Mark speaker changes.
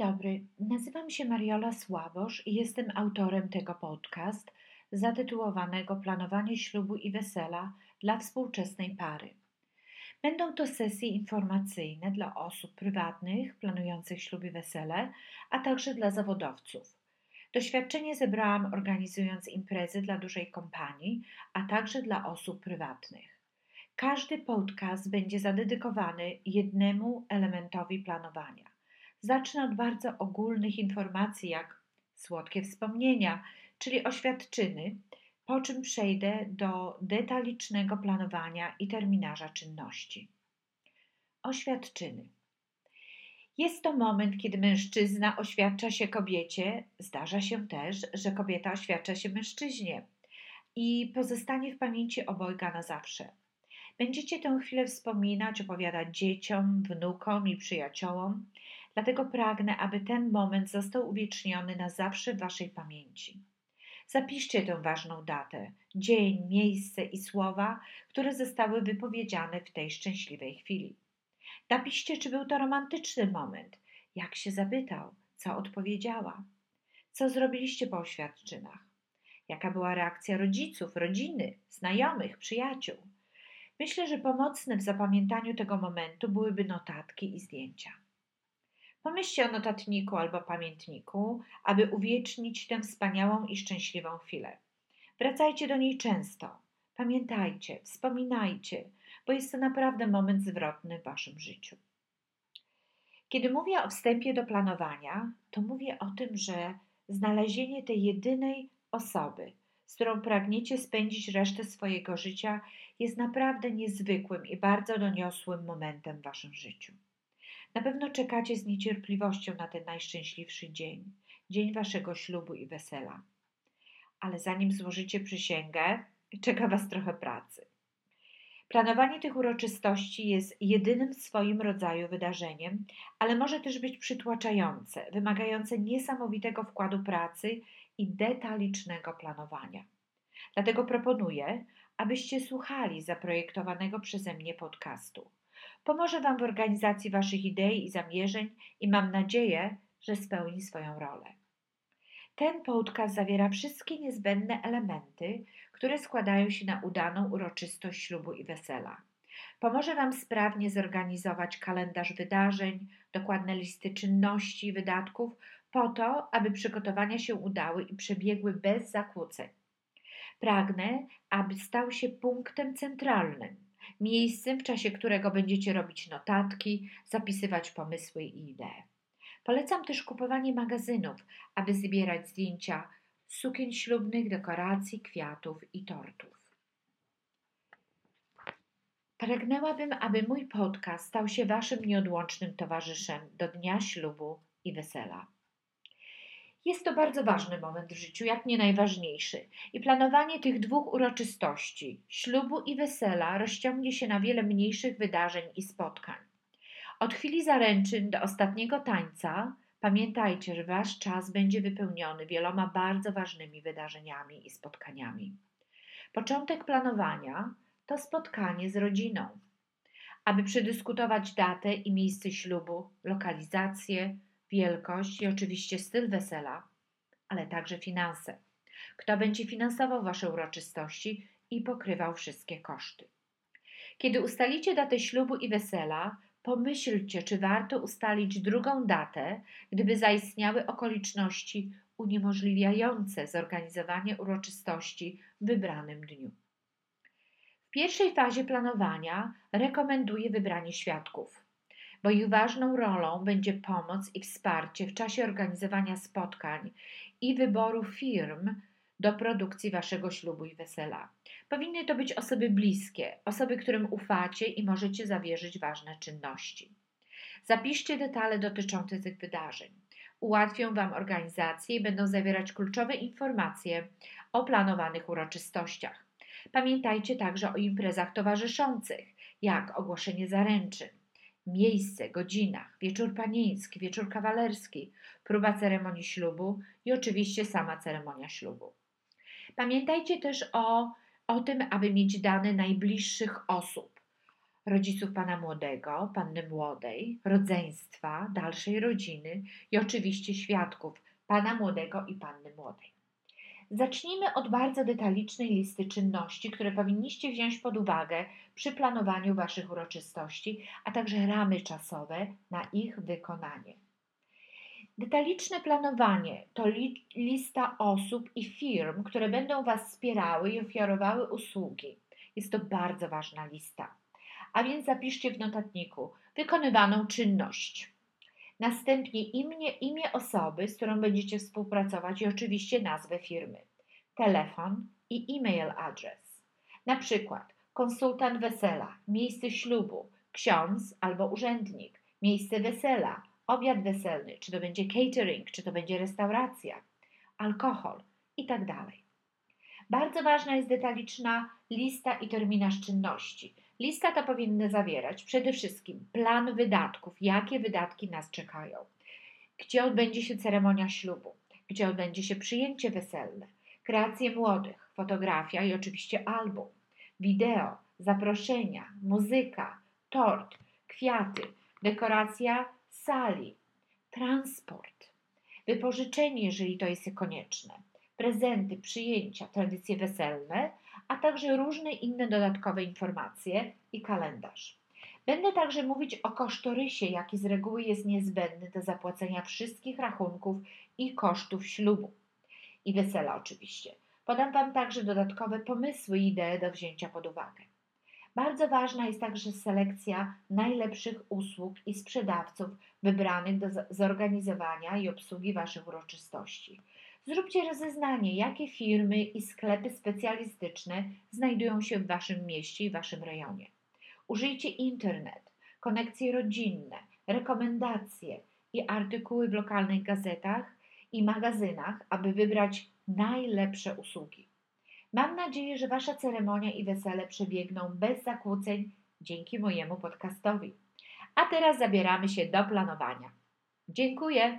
Speaker 1: dobry, nazywam się Mariola Sławosz i jestem autorem tego podcast zatytułowanego Planowanie ślubu i wesela dla współczesnej pary. Będą to sesje informacyjne dla osób prywatnych planujących ślub i wesele, a także dla zawodowców. Doświadczenie zebrałam organizując imprezy dla dużej kompanii, a także dla osób prywatnych. Każdy podcast będzie zadedykowany jednemu elementowi planowania. Zacznę od bardzo ogólnych informacji, jak słodkie wspomnienia, czyli oświadczyny, po czym przejdę do detalicznego planowania i terminarza czynności. Oświadczyny. Jest to moment, kiedy mężczyzna oświadcza się kobiecie, zdarza się też, że kobieta oświadcza się mężczyźnie i pozostanie w pamięci obojga na zawsze. Będziecie tę chwilę wspominać, opowiadać dzieciom, wnukom i przyjaciołom, dlatego pragnę, aby ten moment został uwieczniony na zawsze w Waszej pamięci. Zapiszcie tę ważną datę, dzień, miejsce i słowa, które zostały wypowiedziane w tej szczęśliwej chwili. Napiszcie, czy był to romantyczny moment, jak się zapytał, co odpowiedziała, co zrobiliście po oświadczynach, jaka była reakcja rodziców, rodziny, znajomych, przyjaciół. Myślę, że pomocne w zapamiętaniu tego momentu byłyby notatki i zdjęcia. Pomyślcie o notatniku albo pamiętniku, aby uwiecznić tę wspaniałą i szczęśliwą chwilę. Wracajcie do niej często. Pamiętajcie, wspominajcie, bo jest to naprawdę moment zwrotny w Waszym życiu. Kiedy mówię o wstępie do planowania, to mówię o tym, że znalezienie tej jedynej osoby, z którą pragniecie spędzić resztę swojego życia, jest naprawdę niezwykłym i bardzo doniosłym momentem w Waszym życiu. Na pewno czekacie z niecierpliwością na ten najszczęśliwszy dzień, dzień Waszego ślubu i wesela. Ale zanim złożycie przysięgę, czeka Was trochę pracy. Planowanie tych uroczystości jest jedynym w swoim rodzaju wydarzeniem, ale może też być przytłaczające, wymagające niesamowitego wkładu pracy i detalicznego planowania. Dlatego proponuję, abyście słuchali zaprojektowanego przeze mnie podcastu. Pomoże Wam w organizacji Waszych idei i zamierzeń i mam nadzieję, że spełni swoją rolę. Ten podcast zawiera wszystkie niezbędne elementy, które składają się na udaną uroczystość ślubu i wesela. Pomoże Wam sprawnie zorganizować kalendarz wydarzeń, dokładne listy czynności i wydatków, po to, aby przygotowania się udały i przebiegły bez zakłóceń. Pragnę, aby stał się punktem centralnym, miejscem, w czasie którego będziecie robić notatki, zapisywać pomysły i idee. Polecam też kupowanie magazynów, aby zbierać zdjęcia sukien ślubnych, dekoracji, kwiatów i tortów. Pragnęłabym, aby mój podcast stał się Waszym nieodłącznym towarzyszem do dnia ślubu i wesela. Jest to bardzo ważny moment w życiu, jak nie najważniejszy. I planowanie tych dwóch uroczystości, ślubu i wesela, rozciągnie się na wiele mniejszych wydarzeń i spotkań. Od chwili zaręczyn do ostatniego tańca pamiętajcie, że Wasz czas będzie wypełniony wieloma bardzo ważnymi wydarzeniami i spotkaniami. Początek planowania to spotkanie z rodziną, aby przedyskutować datę i miejsce ślubu, lokalizację, wielkość i oczywiście styl wesela, ale także finanse. Kto będzie finansował Wasze uroczystości i pokrywał wszystkie koszty. Kiedy ustalicie datę ślubu i wesela, pomyślcie, czy warto ustalić drugą datę, gdyby zaistniały okoliczności uniemożliwiające zorganizowanie uroczystości w wybranym dniu. W pierwszej fazie planowania rekomenduję wybranie świadków bo ich ważną rolą będzie pomoc i wsparcie w czasie organizowania spotkań i wyboru firm do produkcji waszego ślubu i wesela. Powinny to być osoby bliskie, osoby, którym ufacie i możecie zawierzyć ważne czynności. Zapiszcie detale dotyczące tych wydarzeń. Ułatwią Wam organizację i będą zawierać kluczowe informacje o planowanych uroczystościach. Pamiętajcie także o imprezach towarzyszących, jak ogłoszenie zaręczyn, miejsce, godzinach, wieczór panieński, wieczór kawalerski, próba ceremonii ślubu i oczywiście sama ceremonia ślubu. Pamiętajcie też o, o tym, aby mieć dane najbliższych osób, rodziców pana młodego, panny młodej, rodzeństwa, dalszej rodziny i oczywiście świadków pana młodego i panny młodej. Zacznijmy od bardzo detalicznej listy czynności, które powinniście wziąć pod uwagę przy planowaniu Waszych uroczystości, a także ramy czasowe na ich wykonanie. Detaliczne planowanie to li lista osób i firm, które będą Was wspierały i ofiarowały usługi. Jest to bardzo ważna lista. A więc zapiszcie w notatniku wykonywaną czynność. Następnie imię, imię osoby, z którą będziecie współpracować i oczywiście nazwę firmy, telefon i e-mail adres. Na przykład konsultant wesela, miejsce ślubu, ksiądz albo urzędnik, miejsce wesela, obiad weselny, czy to będzie catering, czy to będzie restauracja, alkohol itd. Tak Bardzo ważna jest detaliczna lista i terminarz czynności. Lista ta powinna zawierać przede wszystkim plan wydatków, jakie wydatki nas czekają, gdzie odbędzie się ceremonia ślubu, gdzie odbędzie się przyjęcie weselne, kreacje młodych, fotografia i oczywiście album, wideo, zaproszenia, muzyka, tort, kwiaty, dekoracja sali, transport, wypożyczenie, jeżeli to jest konieczne, prezenty, przyjęcia, tradycje weselne, a także różne inne dodatkowe informacje i kalendarz. Będę także mówić o kosztorysie, jaki z reguły jest niezbędny do zapłacenia wszystkich rachunków i kosztów ślubu i wesela oczywiście. Podam Wam także dodatkowe pomysły i idee do wzięcia pod uwagę. Bardzo ważna jest także selekcja najlepszych usług i sprzedawców wybranych do zorganizowania i obsługi Waszych uroczystości. Zróbcie rozeznanie, jakie firmy i sklepy specjalistyczne znajdują się w Waszym mieście i Waszym rejonie. Użyjcie internet, konekcje rodzinne, rekomendacje i artykuły w lokalnych gazetach i magazynach, aby wybrać najlepsze usługi. Mam nadzieję, że Wasza ceremonia i wesele przebiegną bez zakłóceń dzięki mojemu podcastowi. A teraz zabieramy się do planowania. Dziękuję.